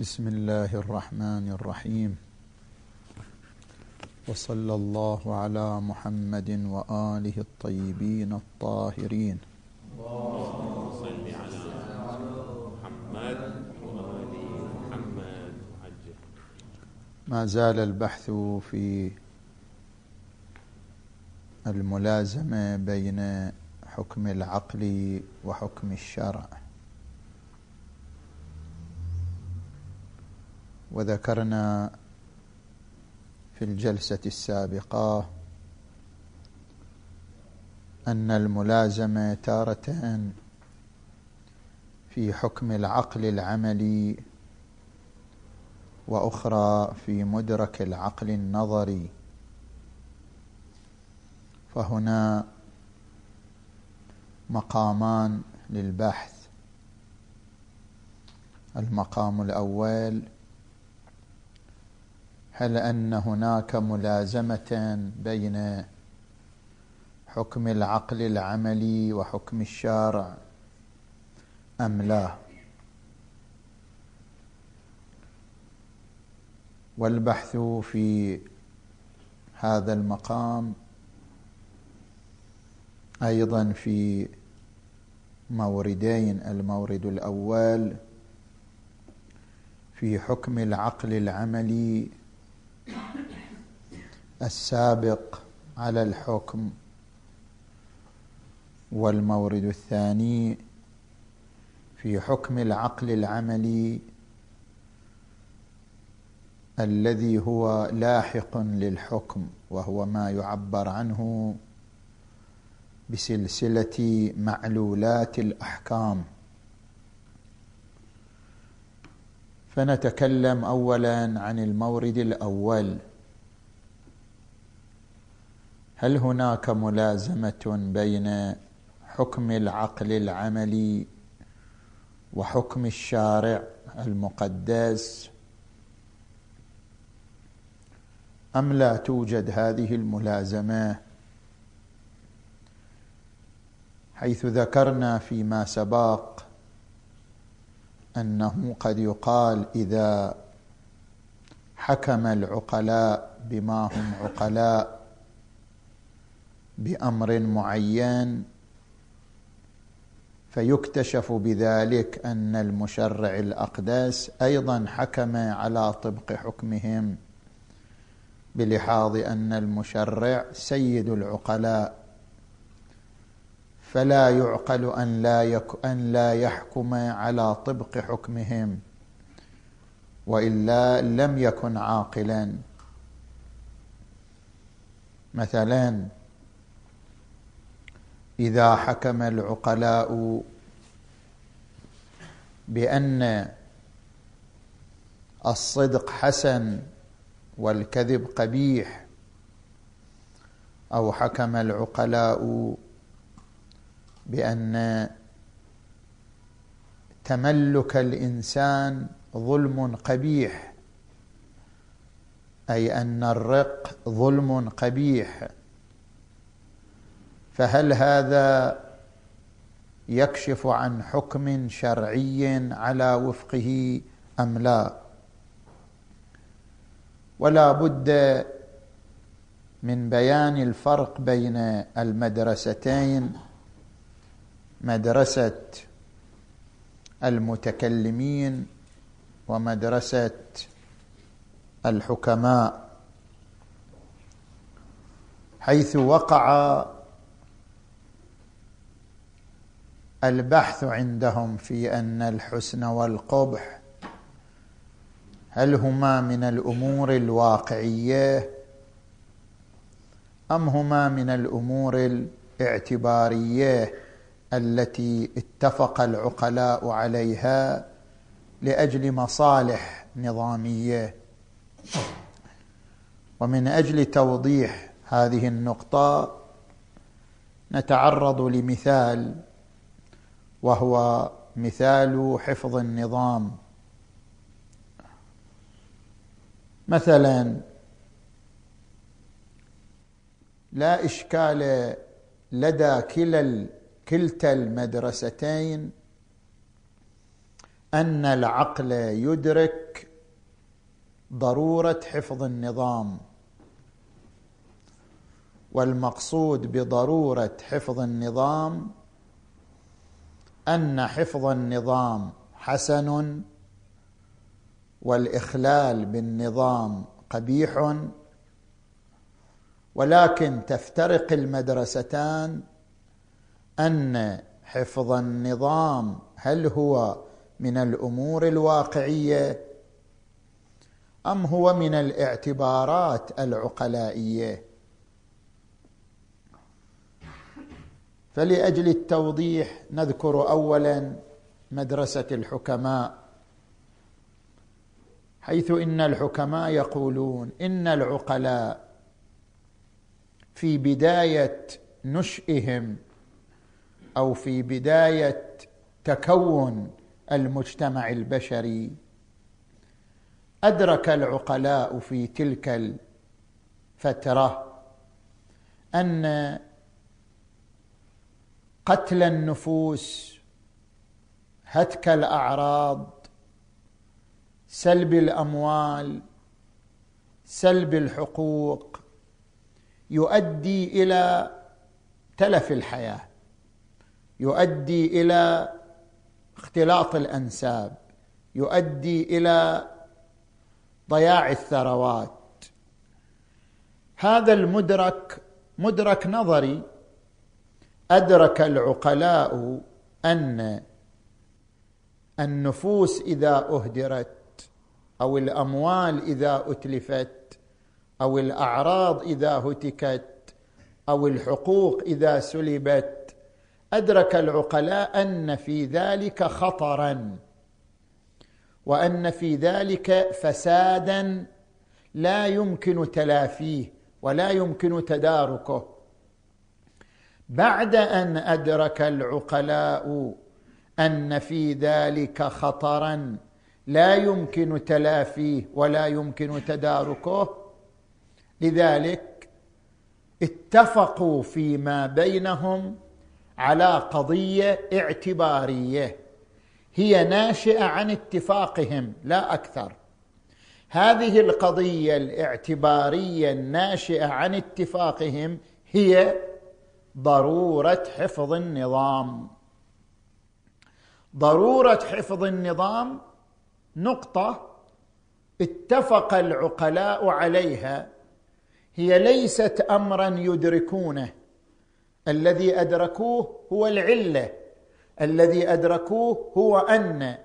بسم الله الرحمن الرحيم. وصلى الله على محمد وآله الطيبين الطاهرين. اللهم صل على محمد محمد ما زال البحث في الملازمة بين حكم العقل وحكم الشرع. وذكرنا في الجلسة السابقة أن الملازمة تاره في حكم العقل العملي وأخرى في مدرك العقل النظري. فهنا مقامان للبحث. المقام الأول هل أن هناك ملازمة بين حكم العقل العملي وحكم الشارع أم لا؟ والبحث في هذا المقام أيضا في موردين المورد الأول في حكم العقل العملي السابق على الحكم والمورد الثاني في حكم العقل العملي الذي هو لاحق للحكم وهو ما يعبر عنه بسلسلة معلولات الأحكام. فنتكلم اولا عن المورد الأول. هل هناك ملازمة بين حكم العقل العملي وحكم الشارع المقدس؟ أم لا توجد هذه الملازمة؟ حيث ذكرنا فيما سبق أنه قد يقال إذا حكم العقلاء بما هم عقلاء بأمر معين فيكتشف بذلك أن المشرع الاقدس أيضا حكم على طبق حكمهم بلحاظ أن المشرع سيد العقلاء. فلا يعقل أن لا, يك أن لا يحكم على طبق حكمهم وإلا لم يكن عاقلا. مثلا إذا حكم العقلاء بأن الصدق حسن والكذب قبيح أو حكم العقلاء بأن تملك الإنسان ظلم قبيح أي أن الرق ظلم قبيح. فهل هذا يكشف عن حكم شرعي على وفقه أم لا؟ ولا بد من بيان الفرق بين المدرستين مدرسة المتكلمين ومدرسة الحكماء حيث وقع البحث عندهم في أن الحسن والقبح هل هما من الأمور الواقعية أم هما من الأمور الاعتبارية؟ التي اتفق العقلاء عليها لأجل مصالح نظامية. ومن أجل توضيح هذه النقطة نتعرض لمثال وهو مثال حفظ النظام. مثلا لا إشكال لدى كلا كلتا المدرستين أن العقل يدرك ضرورة حفظ النظام والمقصود بضرورة حفظ النظام أن حفظ النظام حسن والإخلال بالنظام قبيح ولكن تفترق المدرستان أن حفظ النظام هل هو من الأمور الواقعية أم هو من الاعتبارات العقلائية؟ فلأجل التوضيح نذكر اولا مدرسة الحكماء حيث إن الحكماء يقولون إن العقلاء في بداية نشئهم أو في بداية تكون المجتمع البشري. أدرك العقلاء في تلك الفترة أن قتل النفوس هتك الأعراض سلب الأموال سلب الحقوق يؤدي إلى تلف الحياة. يؤدي إلى اختلاط الأنساب يؤدي إلى ضياع الثروات. هذا المدرك مدرك نظري أدرك العقلاء أن النفوس إذا أهدرت أو الأموال إذا أتلفت أو الأعراض إذا هتكت أو الحقوق إذا سلبت أدرك العقلاء أن في ذلك خطرا وأن في ذلك فسادا لا يمكن تلافيه ولا يمكن تداركه. بعد أن أدرك العقلاء أن في ذلك خطرا لا يمكن تلافيه ولا يمكن تداركه لذلك اتفقوا فيما بينهم على قضية اعتبارية. هي ناشئة عن اتفاقهم لا أكثر. هذه القضية الاعتبارية الناشئة عن اتفاقهم هي ضرورة حفظ النظام. ضرورة حفظ النظام نقطة اتفق العقلاء عليها. هي ليست امرا يدركونه. الذي أدركوه هو العلة الذي أدركوه هو أن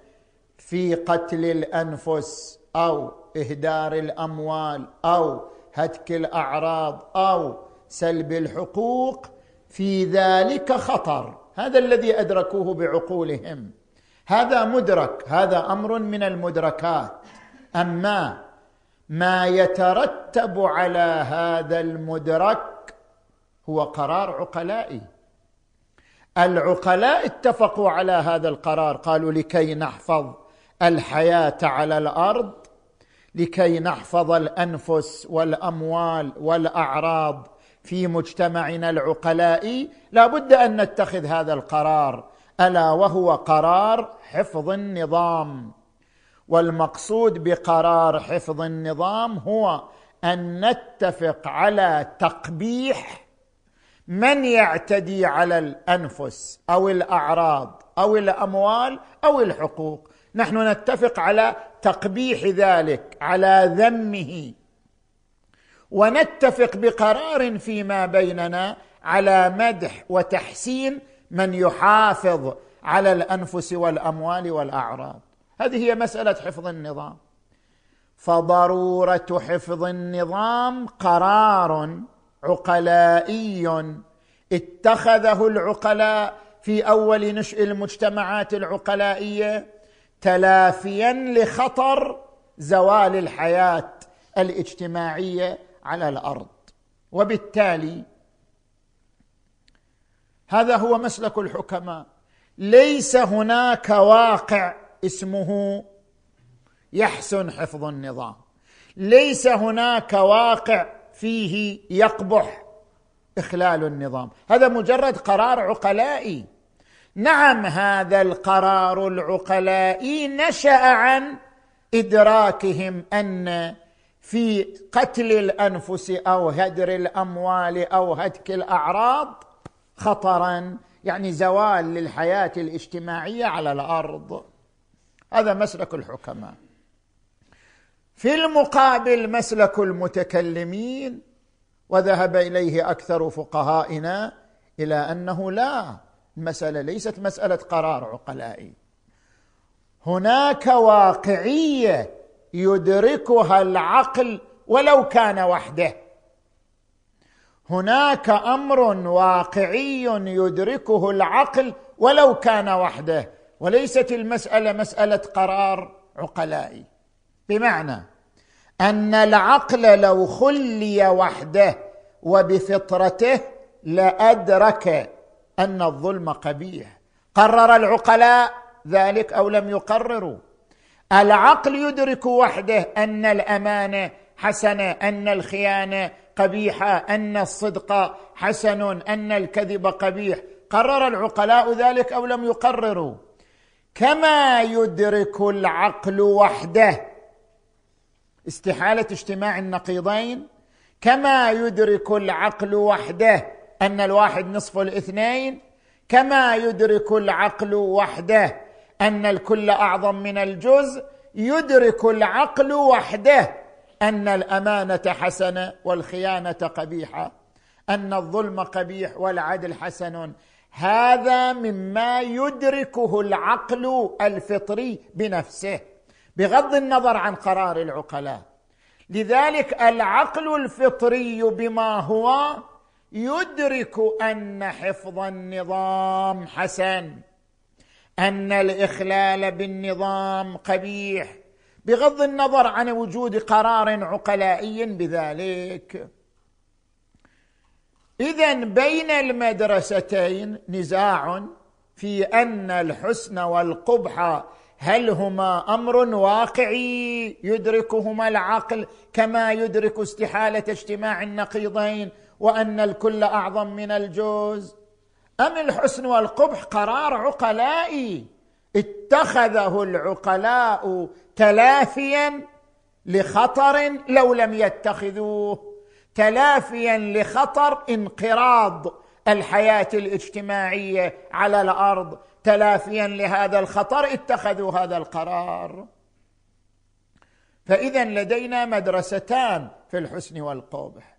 في قتل الأنفس أو إهدار الأموال أو هتك الأعراض أو سلب الحقوق في ذلك خطر. هذا الذي أدركوه بعقولهم. هذا مدرك هذا أمر من المدركات. أما ما يترتب على هذا المدرك هو قرار عقلائي. العقلاء اتفقوا على هذا القرار. قالوا لكي نحفظ الحياة على الأرض لكي نحفظ الأنفس والأموال والأعراض في مجتمعنا العقلائي. لا بد أن نتخذ هذا القرار. ألا وهو قرار حفظ النظام. والمقصود بقرار حفظ النظام هو أن نتفق على تقبيح من يعتدي على الأنفس أو الأعراض أو الأموال أو الحقوق؟ نحن نتفق على تقبيح ذلك على ذمه. ونتفق بقرار فيما بيننا على مدح وتحسين من يحافظ على الأنفس والأموال والأعراض. هذه هي مسألة حفظ النظام. فضرورة حفظ النظام قرار عقلائي اتخذه العقلاء في أول نشء المجتمعات العقلائية تلافيا لخطر زوال الحياة الاجتماعية على الأرض. وبالتالي هذا هو مسلك الحكماء. ليس هناك واقع اسمه يحسن حفظ النظام. ليس هناك واقع فيه يقبح إخلال النظام. هذا مجرد قرار عقلائي. نعم هذا القرار العقلائي نشأ عن إدراكهم أن في قتل الأنفس أو هدر الأموال أو هتك الأعراض خطرا يعني زوال للحياة الاجتماعية على الأرض. هذا مسلك الحكماء. في المقابل مسلك المتكلمين وذهب إليه أكثر فقهائنا إلى أنه لا المسألة ليست مسألة قرار عقلائي. هناك واقعية يدركها العقل ولو كان وحده. هناك أمر واقعي يدركه العقل ولو كان وحده وليست المسألة مسألة قرار عقلائي. بمعنى أن العقل لو خلي وحده وبفطرته لأدرك أن الظلم قبيح. قرر العقلاء ذلك أو لم يقرروا. العقل يدرك وحده أن الامانه حسنه أن الخيانة قبيحة أن الصدق حسن أن الكذب قبيح. قرر العقلاء ذلك أو لم يقرروا. كما يدرك العقل وحده استحالة اجتماع النقيضين كما يدرك العقل وحده أن الواحد نصف الاثنين كما يدرك العقل وحده أن الكل أعظم من الجزء يدرك العقل وحده أن الأمانة حسنة والخيانة قبيحة أن الظلم قبيح والعدل حسن. هذا مما يدركه العقل الفطري بنفسه. بغض النظر عن قرار العقلاء. لذلك العقل الفطري بما هو يدرك أن حفظ النظام حسن أن الإخلال بالنظام قبيح بغض النظر عن وجود قرار عقلائي بذلك. اذا بين المدرستين نزاع في أن الحسن والقبح هل هما أمر واقعي يدركهما العقل كما يدرك استحالة اجتماع النقيضين وأن الكل أعظم من الجزء أم الحسن والقبح قرار عقلائي؟ اتخذه العقلاء تلافيا لخطر لو لم يتخذوه تلافيا لخطر انقراض الحياة الاجتماعية على الأرض. تلافيا لهذا الخطر اتخذوا هذا القرار. فاذا لدينا مدرستان في الحسن والقبح.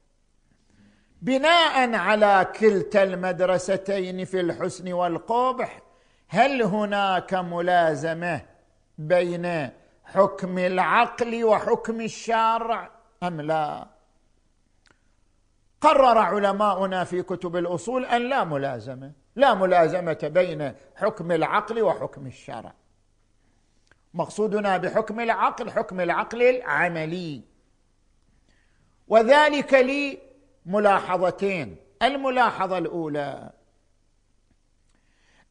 بناء على كلتا المدرستين في الحسن والقبح هل هناك ملازمة بين حكم العقل وحكم الشرع؟ أم لا؟ قرر علماؤنا في كتب الأصول أن لا ملازمة. لا ملازمة بين حكم العقل وحكم الشرع. مقصودنا بحكم العقل حكم العقل العملي. وذلك لي ملاحظتين الملاحظة الأولى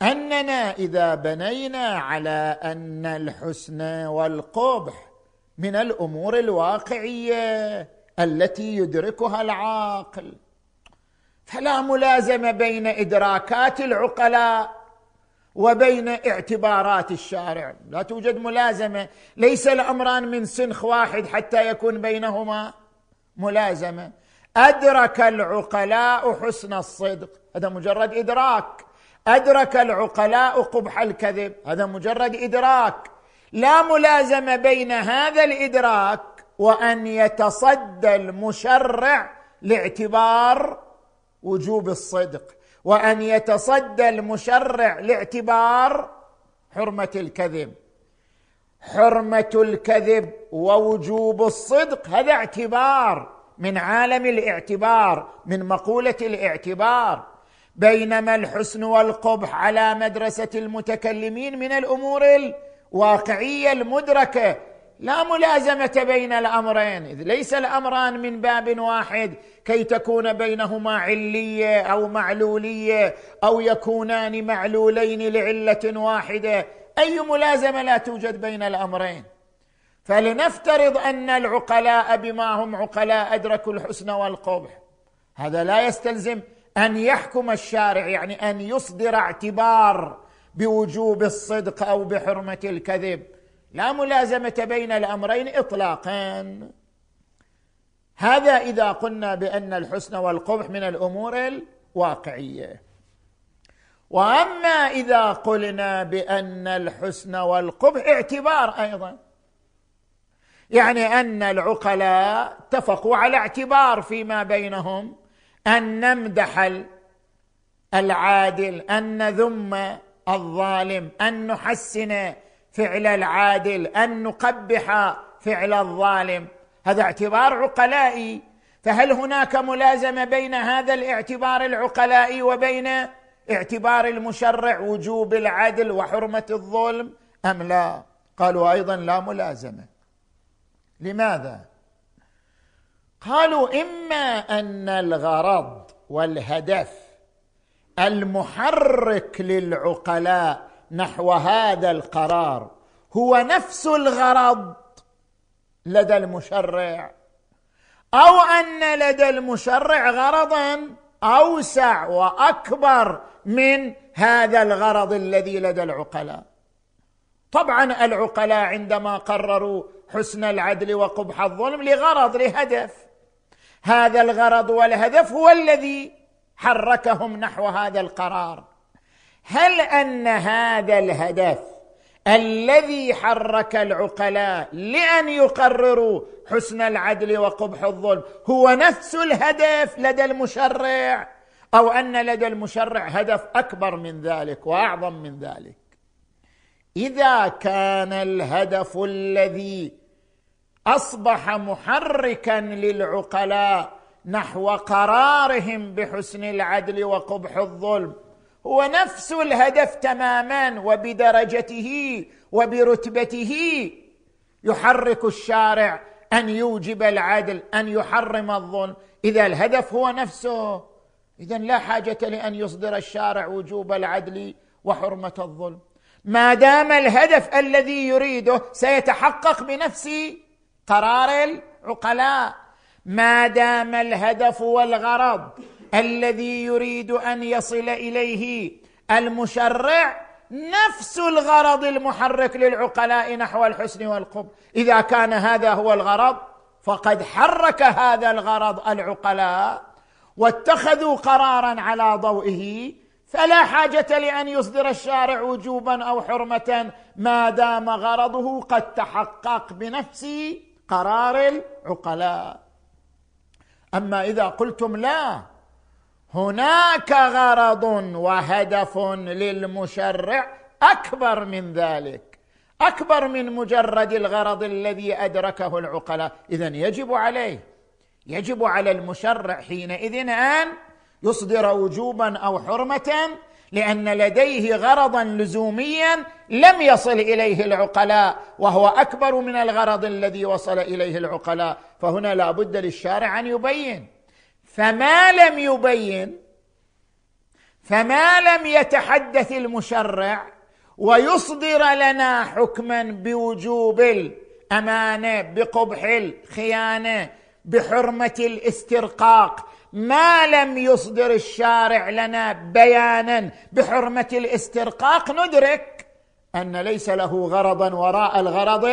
أننا إذا بنينا على أن الحسن والقبح من الأمور الواقعية التي يدركها العاقل فلا ملازمه بين إدراكات العقلاء وبين اعتبارات الشارع. لا توجد ملازمة. ليس الأمران من سنخ واحد حتى يكون بينهما ملازمة. أدرك العقلاء حسن الصدق. هذا مجرد إدراك. أدرك العقلاء قبح الكذب. هذا مجرد إدراك. لا ملازمة بين هذا الإدراك وأن يتصدى المشرع لاعتبار وجوب الصدق وأن يتصدى المشرع لاعتبار حرمة الكذب. حرمة الكذب ووجوب الصدق هذا اعتبار من عالم الاعتبار من مقولة الاعتبار. بينما الحسن والقبح على مدرسة المتكلمين من الأمور الواقعية المدركة لا ملازمة بين الأمرين. إذ ليس الأمران من باب واحد. كي تكون بينهما علية أو معلولية أو يكونان معلولين لعلة واحدة. أي ملازمة لا توجد بين الأمرين. فلنفترض أن العقلاء بما هم عقلاء أدركوا الحسن والقبح. هذا لا يستلزم أن يحكم الشارع يعني أن يصدر اعتبار بوجوب الصدق أو بحرمة الكذب. لا ملازمة بين الأمرين اطلاقا. هذا إذا قلنا بأن الحسن والقبح من الأمور الواقعية. وأما إذا قلنا بأن الحسن والقبح اعتبار أيضا. يعني أن العقلاء اتفقوا على اعتبار فيما بينهم أن نمدح العادل أن نذم الظالم أن نحسن فعل العادل أن نقبح فعل الظالم. هذا اعتبار عقلائي. فهل هناك ملازمة بين هذا الاعتبار العقلائي وبين اعتبار المشرع وجوب العدل وحرمة الظلم؟ أم لا؟ قالوا أيضا لا ملازمة. لماذا؟ قالوا إما أن الغرض والهدف المحرك للعقلاء نحو هذا القرار. هو نفس الغرض لدى المشرع. أو أن لدى المشرع غرضا أوسع وأكبر من هذا الغرض الذي لدى العقلاء. طبعا العقلاء عندما قرروا حسن العدل وقبح الظلم لغرض لهدف. هذا الغرض والهدف هو الذي حركهم نحو هذا القرار. هل أن هذا الهدف الذي حرك العقلاء لأن يقرروا حسن العدل وقبح الظلم هو نفس الهدف لدى المشرع؟ أو أن لدى المشرع هدف أكبر من ذلك وأعظم من ذلك؟ إذا كان الهدف الذي أصبح محركا للعقلاء نحو قرارهم بحسن العدل وقبح الظلم هو نفس الهدف تماما وبدرجته وبرتبته. يحرك الشارع أن يوجب العدل أن يحرم الظلم. إذا الهدف هو نفسه اذا لا حاجة لأن يصدر الشارع وجوب العدل وحرمة الظلم. ما دام الهدف الذي يريده سيتحقق بنفس قرار العقلاء. ما دام الهدف والغرض الذي يريد أن يصل إليه المشرع نفس الغرض المحرك للعقلاء نحو الحسن والقبح. إذا كان هذا هو الغرض فقد حرك هذا الغرض العقلاء واتخذوا قرارا على ضوئه. فلا حاجة لأن يصدر الشارع وجوبا أو حرمة. ما دام غرضه قد تحقق بنفس قرار العقلاء. أما إذا قلتم لا هناك غرض وهدف للمشرع أكبر من ذلك أكبر من مجرد الغرض الذي أدركه العقلاء. اذا يجب عليه يجب على المشرع حينئذ أن يصدر وجوبا أو حرمة لأن لديه غرضا لزوميا لم يصل إليه العقلاء وهو أكبر من الغرض الذي وصل إليه العقلاء. فهنا لا بد للشارع أن يبين فما لم يبين فما لم يتحدث المشرع ويصدر لنا حكما بوجوب الأمانة بقبح الخيانة بحرمة الاسترقاق. ما لم يصدر الشارع لنا بيانا بحرمة الاسترقاق. ندرك أن ليس له غرضا وراء الغرض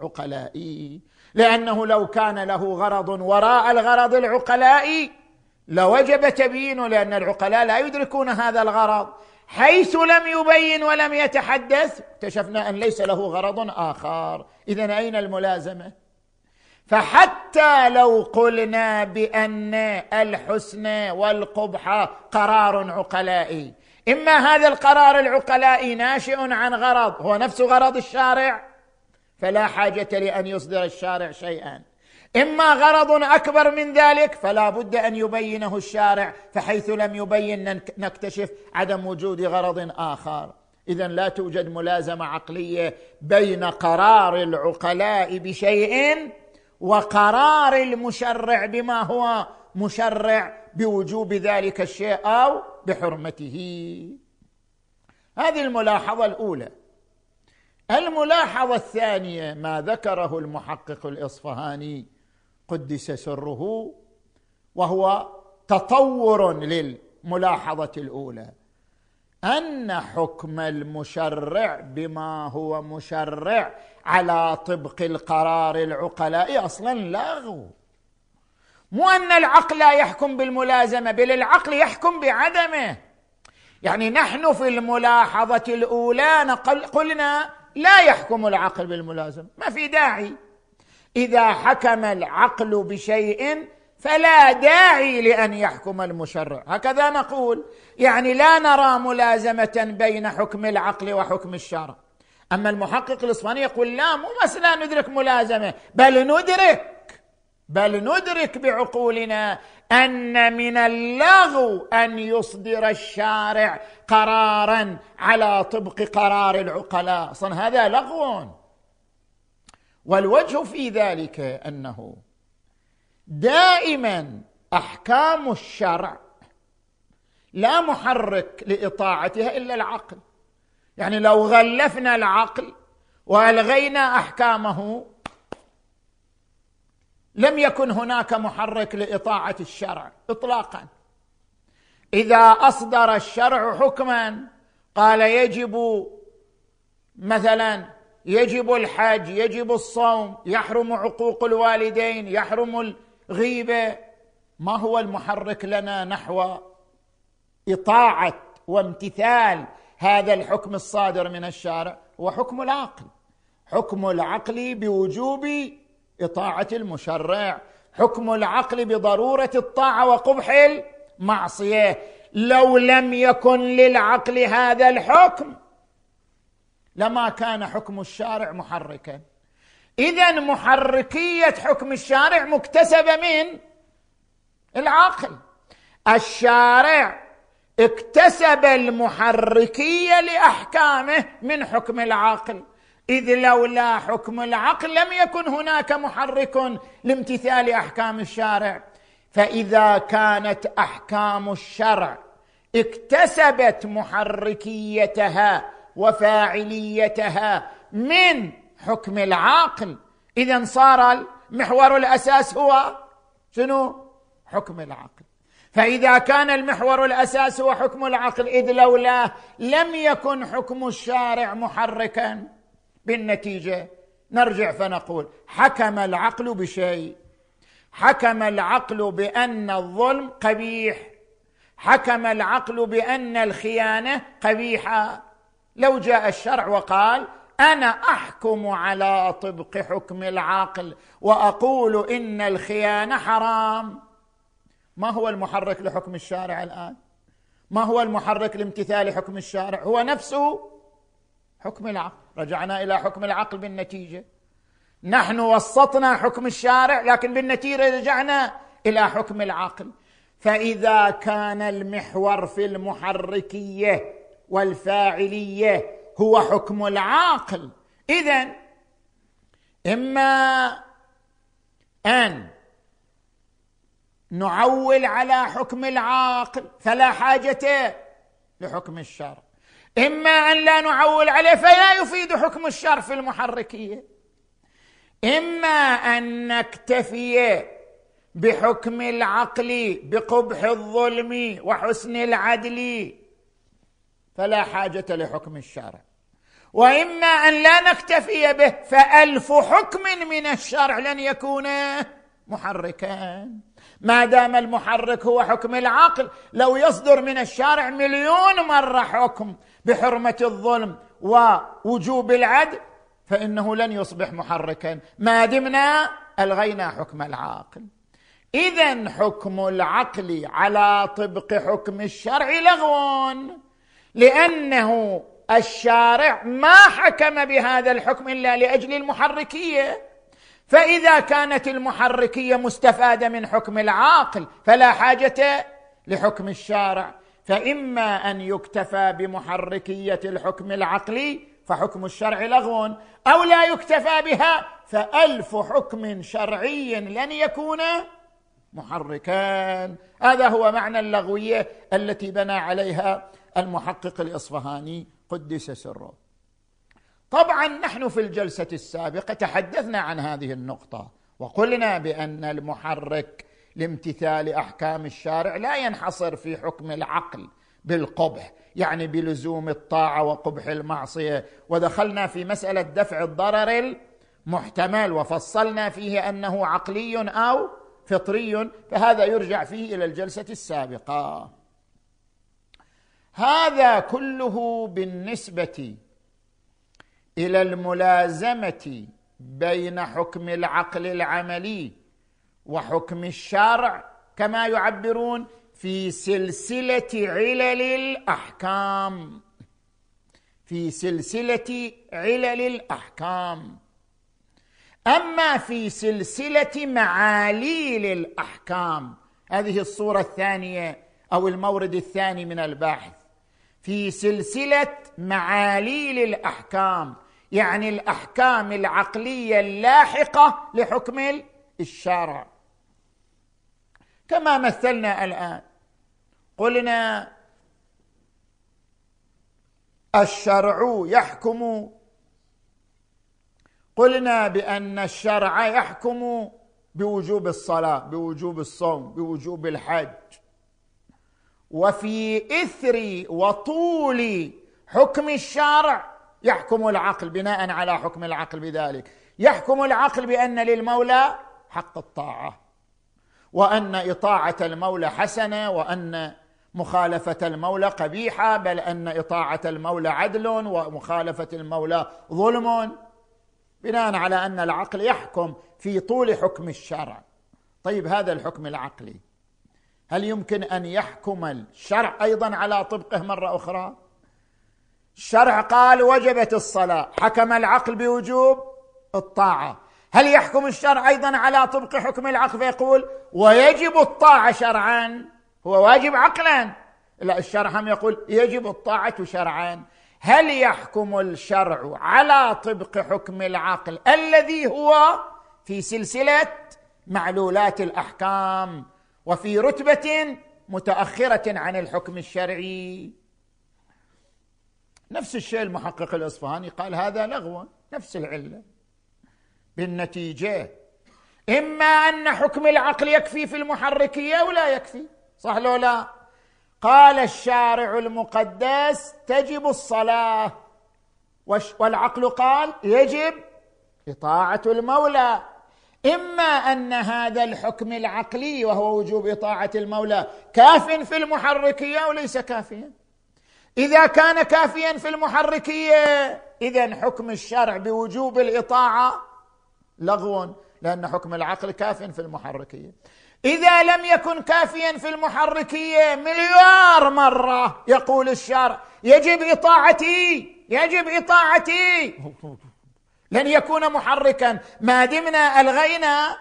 العقلائي. لأنه لو كان له غرض وراء الغرض العقلائي لوجب تبيينه لأن العقلاء لا يدركون هذا الغرض. حيث لم يبين ولم يتحدث اكتشفنا أن ليس له غرض آخر. اذا أين الملازمة؟ فحتى لو قلنا بأن الحسن والقبح قرار عقلائي إما هذا القرار العقلائي ناشئ عن غرض هو نفس غرض الشارع فلا حاجة لأن يصدر الشارع شيئا. إما غرض أكبر من ذلك فلا بد أن يبينه الشارع فحيث لم يبين نكتشف عدم وجود غرض آخر. اذا لا توجد ملازمة عقلية بين قرار العقلاء بشيء وقرار المشرع بما هو مشرع بوجوب ذلك الشيء أو بحرمته. هذه الملاحظة الأولى. الملاحظه الثانية ما ذكره المحقق الإصفهاني قدس سره وهو تطور للملاحظة الأولى. أن حكم المشرع بما هو مشرع على طبق القرار العقلاء أصلا لغو. مو أن العقل لا يحكم بالملازمة بل العقل يحكم بعدمه. يعني نحن في الملاحظة الأولى قلنا لا يحكم العقل بالملازمة ما في داعي. إذا حكم العقل بشيء فلا داعي لأن يحكم المشرع. هكذا نقول. يعني لا نرى ملازمة بين حكم العقل وحكم الشرع. أما المحقق الاصفهاني يقول لا مو مساله ندرك ملازمة بل ندرك بل ندرك بعقولنا أن من اللغو أن يصدر الشارع قرارا على طبق قرار العقلاء. أصلا هذا لغو. والوجه في ذلك أنه دائما أحكام الشرع لا محرك لإطاعتها إلا العقل. يعني لو غلفنا العقل وألغينا أحكامه لم يكن هناك محرك لإطاعة الشرع اطلاقا. إذا أصدر الشرع حكما قال يجب مثلا يجب الحج يجب الصوم يحرم عقوق الوالدين يحرم الغيبة. ما هو المحرك لنا نحو إطاعة وامتثال هذا الحكم الصادر من الشارع؟ هو حكم العقل. حكم العقل بوجوب إطاعة المشرع حكم العقل بضرورة الطاعة وقبح المعصية. لو لم يكن للعقل هذا الحكم لما كان حكم الشارع محركا. اذا محركية حكم الشارع مكتسبة من العقل. الشارع اكتسب المحركية لأحكامه من حكم العقل. إذ لولا حكم العقل لم يكن هناك محرك لامتثال أحكام الشارع. فإذا كانت أحكام الشرع اكتسبت محركيتها وفاعليتها من حكم العقل اذا صار المحور الأساس هو شنو؟ حكم العقل. فإذا كان المحور الأساس هو حكم العقل إذ لولاه لم يكن حكم الشارع محركا. بالنتيجة نرجع فنقول حكم العقل بشيء حكم العقل بأن الظلم قبيح حكم العقل بأن الخيانة قبيحة. لو جاء الشرع وقال أنا أحكم على طبق حكم العقل وأقول إن الخيانة حرام. ما هو المحرك لحكم الشارع الآن؟ ما هو المحرك لامتثال حكم الشارع؟ هو نفسه حكم العقل. رجعنا إلى حكم العقل بالنتيجة. نحن وسطنا حكم الشارع لكن بالنتيجة رجعنا إلى حكم العقل. فإذا كان المحور في المحركية والفاعلية هو حكم العاقل اذا إما أن نعول على حكم العاقل فلا حاجة لحكم الشرع. إما أن لا نعول عليه فلا يفيد حكم الشر في المحركية. إما أن نكتفي بحكم العقل بقبح الظلم وحسن العدل فلا حاجة لحكم الشرع. وإما أن لا نكتفي به فألف حكم من الشرع لن يكون محركا. ما دام المحرك هو حكم العقل لو يصدر من الشارع مليون مرة حكم بحرمة الظلم ووجوب العدل فإنه لن يصبح محركا. ما دمنا؟ ألغينا حكم العاقل اذا حكم العقل على طبق حكم الشرع لغو لأنه الشارع ما حكم بهذا الحكم إلا لأجل المحركية. فإذا كانت المحركية مستفادة من حكم العاقل فلا حاجة لحكم الشارع. فإما أن يكتفى بمحركية الحكم العقلي فحكم الشرع لغو أو لا يكتفى بها فألف حكم شرعي لن يكون محركان هذا هو معنى اللغوية التي بنى عليها المحقق الإصفهاني قدس سره. طبعا نحن في الجلسة السابقة تحدثنا عن هذه النقطة وقلنا بأن المحرك لامتثال أحكام الشارع لا ينحصر في حكم العقل بالقبح يعني بلزوم الطاعة وقبح المعصية. ودخلنا في مسألة دفع الضرر المحتمل وفصلنا فيه أنه عقلي أو فطري فهذا يرجع فيه إلى الجلسة السابقة. هذا كله بالنسبة إلى الملازمة بين حكم العقل العملي وحكم الشرع كما يعبرون في سلسلة علل الأحكام. في سلسلة علل الأحكام. أما في سلسلة معاليل الأحكام هذه الصورة الثانية أو المورد الثاني من البحث في سلسلة معاليل الأحكام يعني الأحكام العقلية اللاحقة لحكم الشرع كما مثلنا الآن. قلنا الشرع يحكم. قلنا بأن الشرع يحكم بوجوب الصلاة بوجوب الصوم بوجوب الحج. وفي إثر وطول حكم الشرع يحكم العقل بناء على حكم العقل بذلك. يحكم العقل بأن للمولى حق الطاعة وأن إطاعة المولى حسنة وأن مخالفة المولى قبيحة بل أن إطاعة المولى عدل ومخالفة المولى ظلم. بناء على أن العقل يحكم في طول حكم الشرع. طيب هذا الحكم العقلي. هل يمكن أن يحكم الشرع أيضا على طبقه مرة أخرى؟ الشرع قال وجبت الصلاة حكم العقل بوجوب الطاعة. هل يحكم الشرع أيضا على طبق حكم العقل؟ فيقول ويجب الطاعة شرعا هو واجب عقلا. لا الشرع هم يقول يجب الطاعة شرعا. هل يحكم الشرع على طبق حكم العقل الذي هو في سلسلة معلولات الأحكام وفي رتبة متأخرة عن الحكم الشرعي؟ نفس الشيء المحقق الإصفهاني قال هذا لغو نفس العلة. بالنتيجة إما أن حكم العقل يكفي في المحركية ولا يكفي. صح لو لا؟ قال الشارع المقدس تجب الصلاة. والعقل قال يجب إطاعة المولى. إما أن هذا الحكم العقلي وهو وجوب إطاعة المولى كاف في المحركية وليس كافيا. إذا كان كافيا في المحركية اذا حكم الشرع بوجوب الإطاعة لغو لأن حكم العقل كاف في المحركية. إذا لم يكن كافيا في المحركية مليار مرة يقول الشرع يجب إطاعتي يجب إطاعتي. لن يكون محركا. ما دمنا ألغينا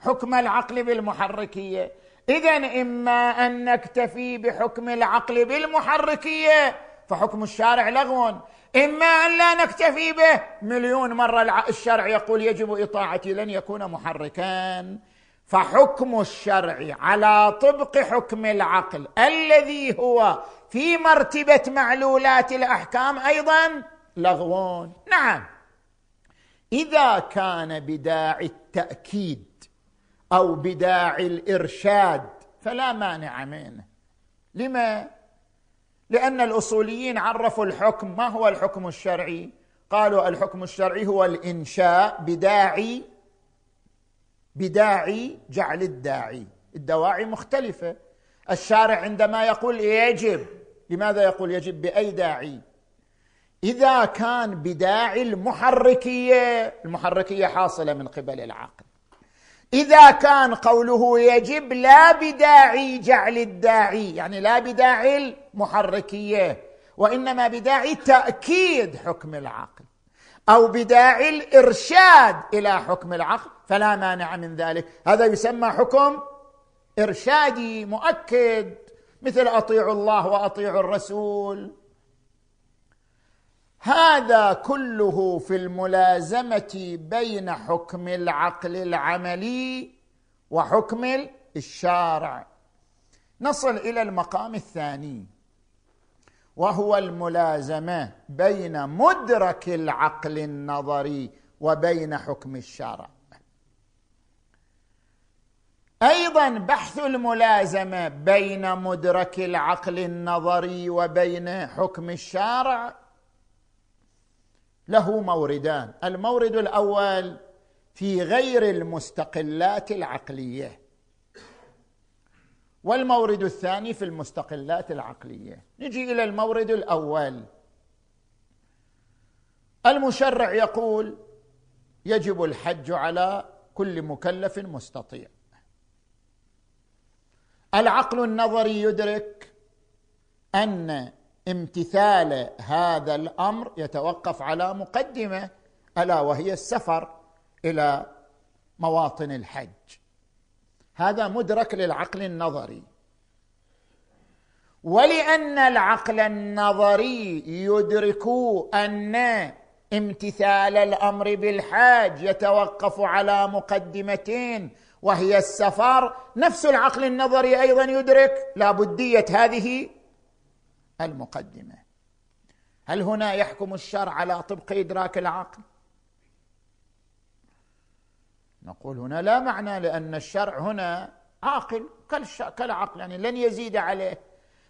حكم العقل بالمحركية. اذا إما أن نكتفي بحكم العقل بالمحركية فحكم الشارع لغو. إما أن لا نكتفي به مليون مرة الشرع يقول يجب إطاعتي لن يكون محركا. فحكم الشرع على طبق حكم العقل الذي هو في مرتبة معلولات الأحكام أيضا لغو. نعم. إذا كان بداعي التأكيد أو بداعي الإرشاد فلا مانع منه. لما؟ لأن الأصوليين عرفوا الحكم. ما هو الحكم الشرعي؟ قالوا الحكم الشرعي هو الإنشاء بداعي بداعي جعل الداعي الدواعي مختلفة. الشارع عندما يقول يجب لماذا يقول يجب؟ بأي داعي إذا كان بداعي المحركية المحركية حاصلة من قبل العقل. إذا كان قوله يجب لا بداعي جعل الداعي يعني لا بداعي المحركية وإنما بداعي تأكيد حكم العقل أو بداعي الإرشاد إلى حكم العقل فلا مانع من ذلك. هذا يسمى حكم إرشادي مؤكد مثل أطيعوا الله وأطيعوا الرسول. هذا كله في الملازمة بين حكم العقل العملي وحكم الشارع. نصل إلى المقام الثاني وهو الملازمة بين مدرك العقل النظري وبين حكم الشرع أيضا بحث الملازمة بين مدرك العقل النظري وبين حكم الشارع له موردان. المورد الأول في غير المستقلات العقلية. والمورد الثاني في المستقلات العقلية. نجي إلى المورد الأول. المشرع يقول يجب الحج على كل مكلف مستطيع. العقل النظري يدرك أن امتثال هذا الأمر يتوقف على مقدمة ألا وهي السفر إلى مواطن الحج. هذا مدرك للعقل النظري. ولأن العقل النظري يدرك أن امتثال الأمر بالحاج يتوقف على مقدمتين وهي السفر. نفس العقل النظري أيضا يدرك لابديه هذه المقدمة. هل هنا يحكم الشرع على طبق إدراك العقل؟ نقول هنا لا معنى لأن الشرع هنا عاقل كالعقل يعني لن يزيد عليه.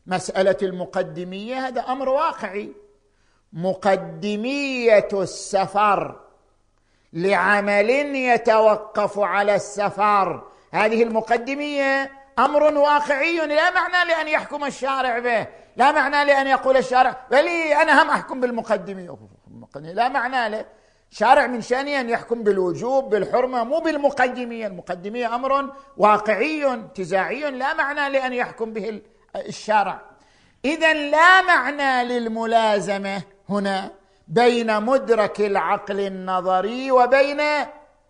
مسألة المقدمية هذا أمر واقعي. مقدمية السفر لعمل يتوقف على السفر هذه المقدمية أمر واقعي لا معنى لأن يحكم الشارع به. لا معنى لأن يقول الشارع بل أنا هم أحكم بالمقدميه لا معنى له شارع من شانه أن يحكم بالوجوب بالحرمة مو بالمقدميه المقدميه أمر واقعي انتزاعي. لا معنى لأن يحكم به الشارع. اذا لا معنى للملازمة هنا بين مدرك العقل النظري وبين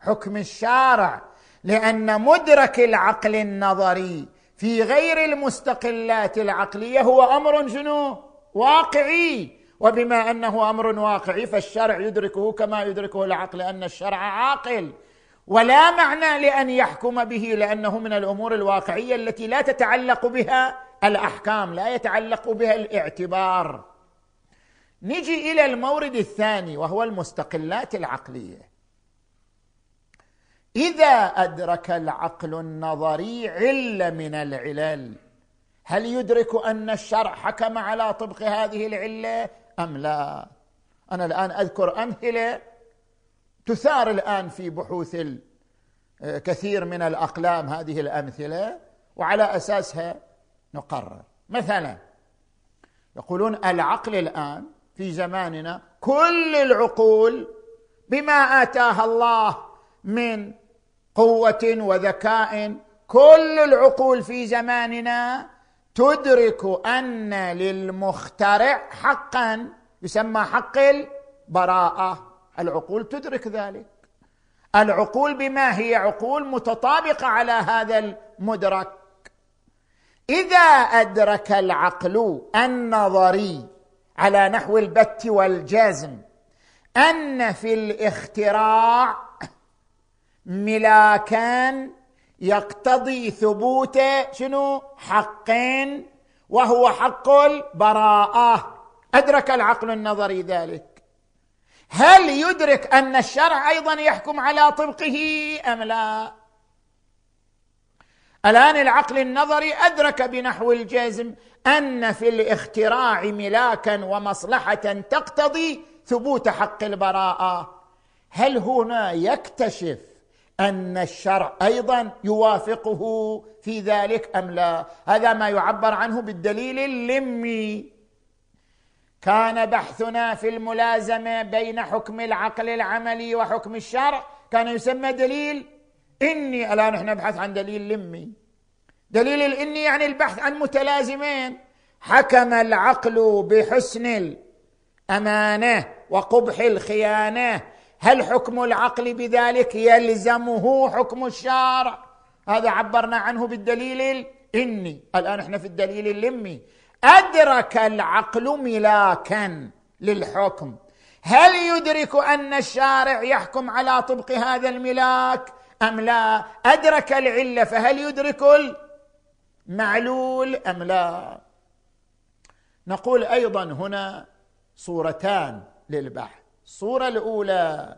حكم الشارع. لأن مدرك العقل النظري في غير المستقلات العقلية هو أمر شنو؟ واقعي. وبما أنه أمر واقعي فالشرع يدركه كما يدركه العقل أن الشرع عاقل. ولا معنى لأن يحكم به لأنه من الأمور الواقعية التي لا تتعلق بها الأحكام لا يتعلق بها الاعتبار. نجي إلى المورد الثاني وهو المستقلات العقلية. إذا أدرك العقل النظري علة من العلل هل يدرك أن الشرع حكم على طبق هذه العلة؟ أم لا؟ أنا الآن أذكر أمثلة تثار الآن في بحوث كثير من الأقلام هذه الأمثلة وعلى أساسها نقرر. مثلا يقولون العقل الآن في زماننا كل العقول بما آتاها الله من قوة وذكاء. كل العقول في زماننا تدرك أن للمخترع حقا يسمى حق البراءة. العقول تدرك ذلك. العقول بما هي عقول متطابقة على هذا المدرك. إذا أدرك العقل النظري على نحو البت والجزم أن في الاختراع ملاكان يقتضي ثبوت شنو؟ حقين وهو حق البراءة. أدرك العقل النظري ذلك. هل يدرك أن الشرع أيضا يحكم على طبقه أم لا؟ الآن العقل النظري أدرك بنحو الجزم أن في الاختراع ملاكا ومصلحة تقتضي ثبوت حق البراءة. هل هنا يكتشف أن الشرع أيضا يوافقه في ذلك أم لا؟ هذا ما يعبر عنه بالدليل اللمي. كان بحثنا في الملازمة بين حكم العقل العملي وحكم الشرع. كان يسمى دليل إني الآن إحنا نبحث عن دليل لمي. دليل الإني يعني البحث عن متلازمين. حكم العقل بحسن الأمانة وقبح الخيانة هل حكم العقل بذلك يلزمه حكم الشارع؟ هذا عبرنا عنه بالدليل الاني الآن إحنا في الدليل اللمي. أدرك العقل ملاكا للحكم. هل يدرك أن الشارع يحكم على طبق هذا الملاك أم لا؟ أدرك العلة فهل يدرك المعلول أم لا؟ نقول أيضا هنا صورتان للبحث. الصورة الأولى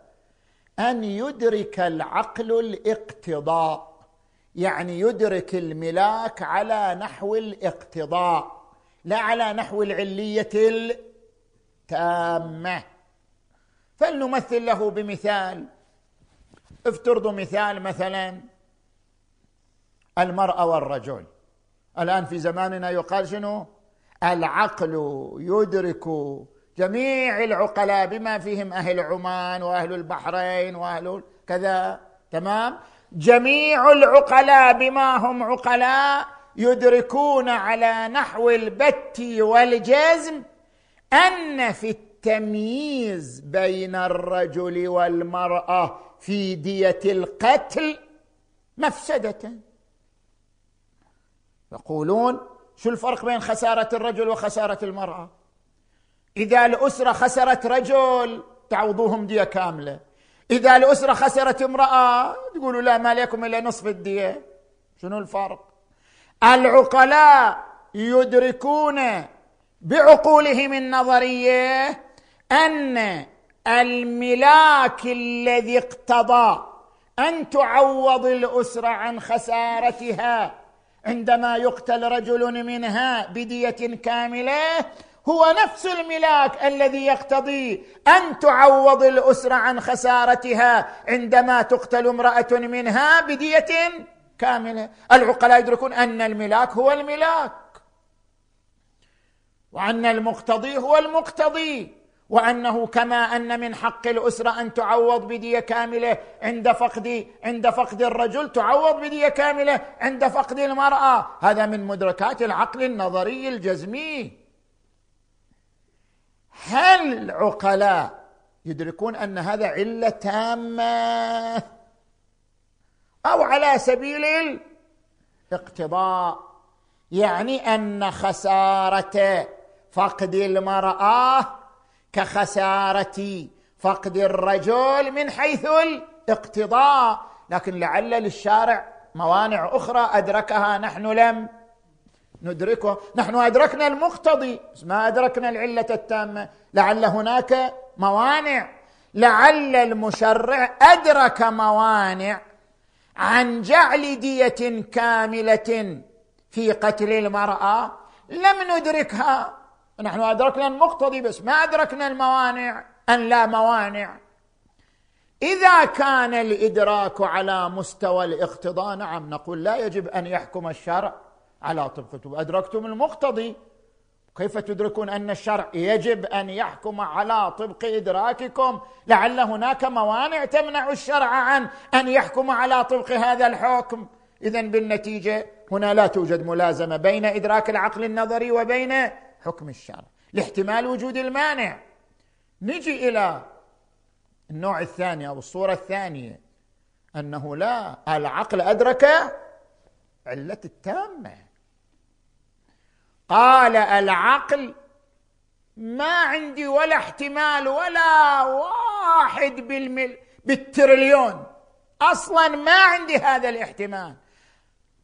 أن يدرك العقل الاقتضاء يعني يدرك الملاك على نحو الاقتضاء لا على نحو العلية التامة. فلنمثل له بمثال. افترضوا مثال مثلا المرأة والرجل. الآن في زماننا يقال شنو؟ العقل يدرك جميع العقلاء بما فيهم أهل عمان وأهل البحرين وأهل كذا تمام؟ جميع العقلاء بما هم عقلاء يدركون على نحو البت والجزم أن في التمييز بين الرجل والمرأة في دية القتل مفسدة. يقولون شو الفرق بين خسارة الرجل وخسارة المرأة؟ إذا الأسرة خسرت رجل تعوضوهم دية كاملة. إذا الأسرة خسرت امرأة تقولوا لا ما لكم إلا نصف الدية. شنو الفرق؟ العقلاء يدركون بعقولهم النظرية أن الملاك الذي اقتضى أن تعوض الأسرة عن خسارتها عندما يقتل رجل منها بدية كاملة هو نفس الملاك الذي يقتضي أن تعوض الاسره عن خسارتها عندما تقتل امرأة منها بدية كاملة. العقلاء يدركون أن الملاك هو الملاك وأن المقتضي هو المقتضي وأنه كما أن من حق الاسره أن تعوض بدية كاملة عند فقد عند فقد الرجل تعوض بدية كاملة عند فقد المرأة. هذا من مدركات العقل النظري الجزمي. هل العقلاء يدركون أن هذا علة تامة؟ أو على سبيل الاقتضاء يعني أن خسارة فقد المرأة كخسارة فقد الرجل من حيث الاقتضاء. لكن لعل للشارع موانع أخرى أدركها نحن لم ندركه. نحن أدركنا المقتضي. بس ما أدركنا العلة التامة. لعل هناك موانع. لعل المشرع أدرك موانع عن جعل دية كاملة في قتل المرأة. لم ندركها. نحن أدركنا المقتضي. بس ما أدركنا الموانع. أن لا موانع. إذا كان الإدراك على مستوى الاقتضاء نعم نقول لا يجب أن يحكم الشرع. على طبقته أدركتم المقتضي. كيف تدركون أن الشرع يجب أن يحكم على طبق إدراككم؟ لعل هناك موانع تمنع الشرع عن أن يحكم على طبق هذا الحكم. اذا بالنتيجة هنا لا توجد ملازمة بين إدراك العقل النظري وبين حكم الشرع لاحتمال وجود المانع. نجي إلى النوع الثاني أو الصورة الثانية أنه لا العقل أدرك علة التامة. قال العقل ما عندي ولا احتمال ولا واحد بالمل بالتريليون. أصلا ما عندي هذا الاحتمال.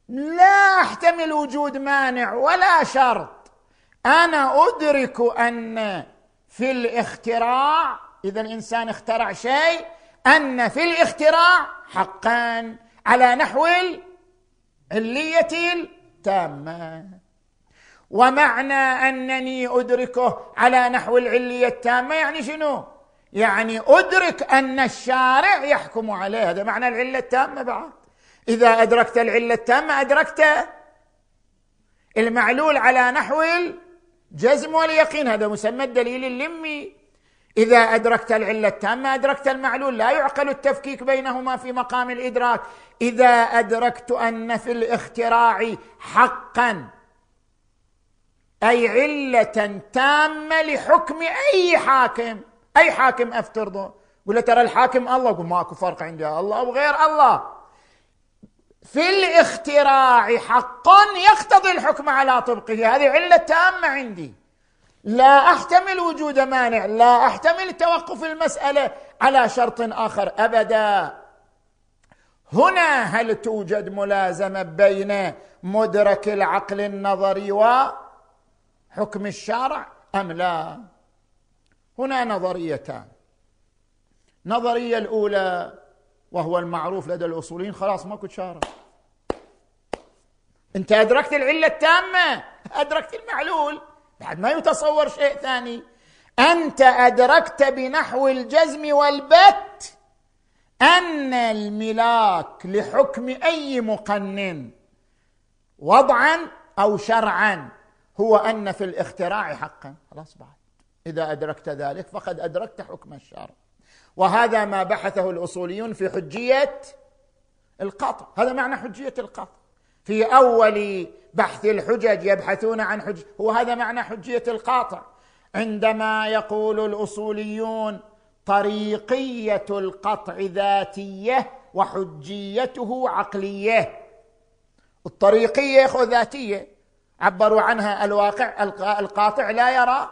لا أحتمل وجود مانع ولا شرط. أنا أدرك أن في الاختراع إذا الإنسان اخترع شيء أن في الاختراع حقا على نحو العليه التامة. ومعنى أنني أدركه على نحو العليه التامة يعني شنو؟ يعني أدرك أن الشارع يحكم عليه هذا معنى العلة التامة بعد. إذا أدركت العلة التامة أدركت المعلول على نحو الجزم واليقين هذا مسمى الدليل اللمي. إذا أدركت العلة التامة أدركت المعلول لا يعقل التفكيك بينهما في مقام الإدراك. إذا أدركت أن في الاختراع حقا أي علة تامة لحكم أي حاكم. أي حاكم أفترضه. يقول ترى الحاكم الله. يقول ماكو فرق عندي. الله وغير الله. في الاختراع حق يقتضي الحكم على طبقه. هذه علة تامة عندي. لا أحتمل وجود مانع. لا أحتمل توقف المسألة على شرط آخر أبدا. هنا هل توجد ملازمة بين مدرك العقل النظري و حكم الشارع أم لا؟ هنا نظريتان. النظريه الأولى وهو المعروف لدى الأصوليين خلاص ماكو شارع أنت أدركت العلة التامة؟ أدركت المعلول. بعد ما يتصور شيء ثاني. أنت أدركت بنحو الجزم والبت أن الملاك لحكم أي مقنن وضعا أو شرعا. هو أن في الاختراع حقا. خلاص بعد. إذا أدركت ذلك فقد أدركت حكم الشرع. وهذا ما بحثه الأصوليون في حجية القطع. هذا معنى حجية القطع. في أول بحث الحجج يبحثون عن حج هو هذا معنى حجية القاطع عندما يقول الأصوليون طريقية القطع ذاتية وحجيته عقلية. الطريقية ذاتية. عبروا عنها الواقع القاطع لا يرى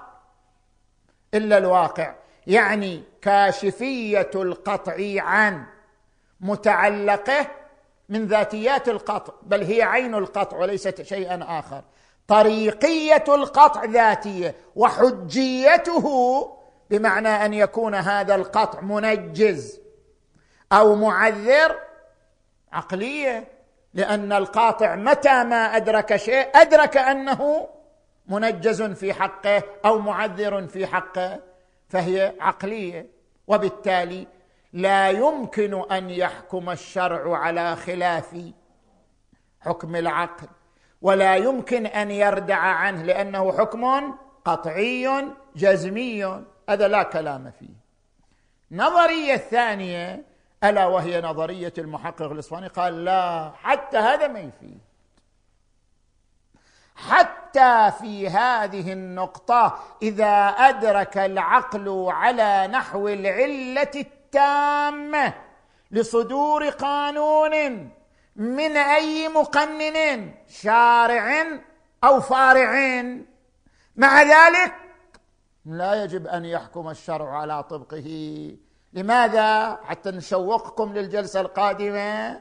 إلا الواقع. يعني كاشفية القطع عن متعلقة من ذاتيات القطع بل هي عين القطع وليست شيئا آخر. طريقية القطع ذاتية وحجيته بمعنى أن يكون هذا القطع منجز أو معذر عقلية. لأن القاطع متى ما أدرك شيء أدرك أنه منجز في حقه أو معذر في حقه فهي عقلية. وبالتالي لا يمكن أن يحكم الشرع على خلاف حكم العقل ولا يمكن أن يردع عنه لأنه حكم قطعي جزمي. هذا لا كلام فيه. النظريه الثانية ألا وهي نظرية المحقق الاصفهاني قال لا حتى هذا ما يفيد. حتى في هذه النقطة إذا أدرك العقل على نحو العلة التامة لصدور قانون من أي مقنن شارع أو فارع. مع ذلك لا يجب أن يحكم الشرع على طبقه. لماذا حتى نشوقكم للجلسة القادمة؟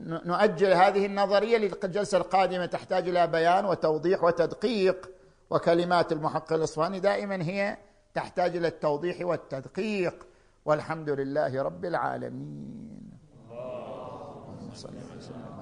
نؤجل هذه النظرية للجلسة القادمة تحتاج إلى بيان وتوضيح وتدقيق وكلمات المحقق الإصفهاني دائما هي تحتاج إلى التوضيح والتدقيق. والحمد لله رب العالمين. اللهم صل وسلم.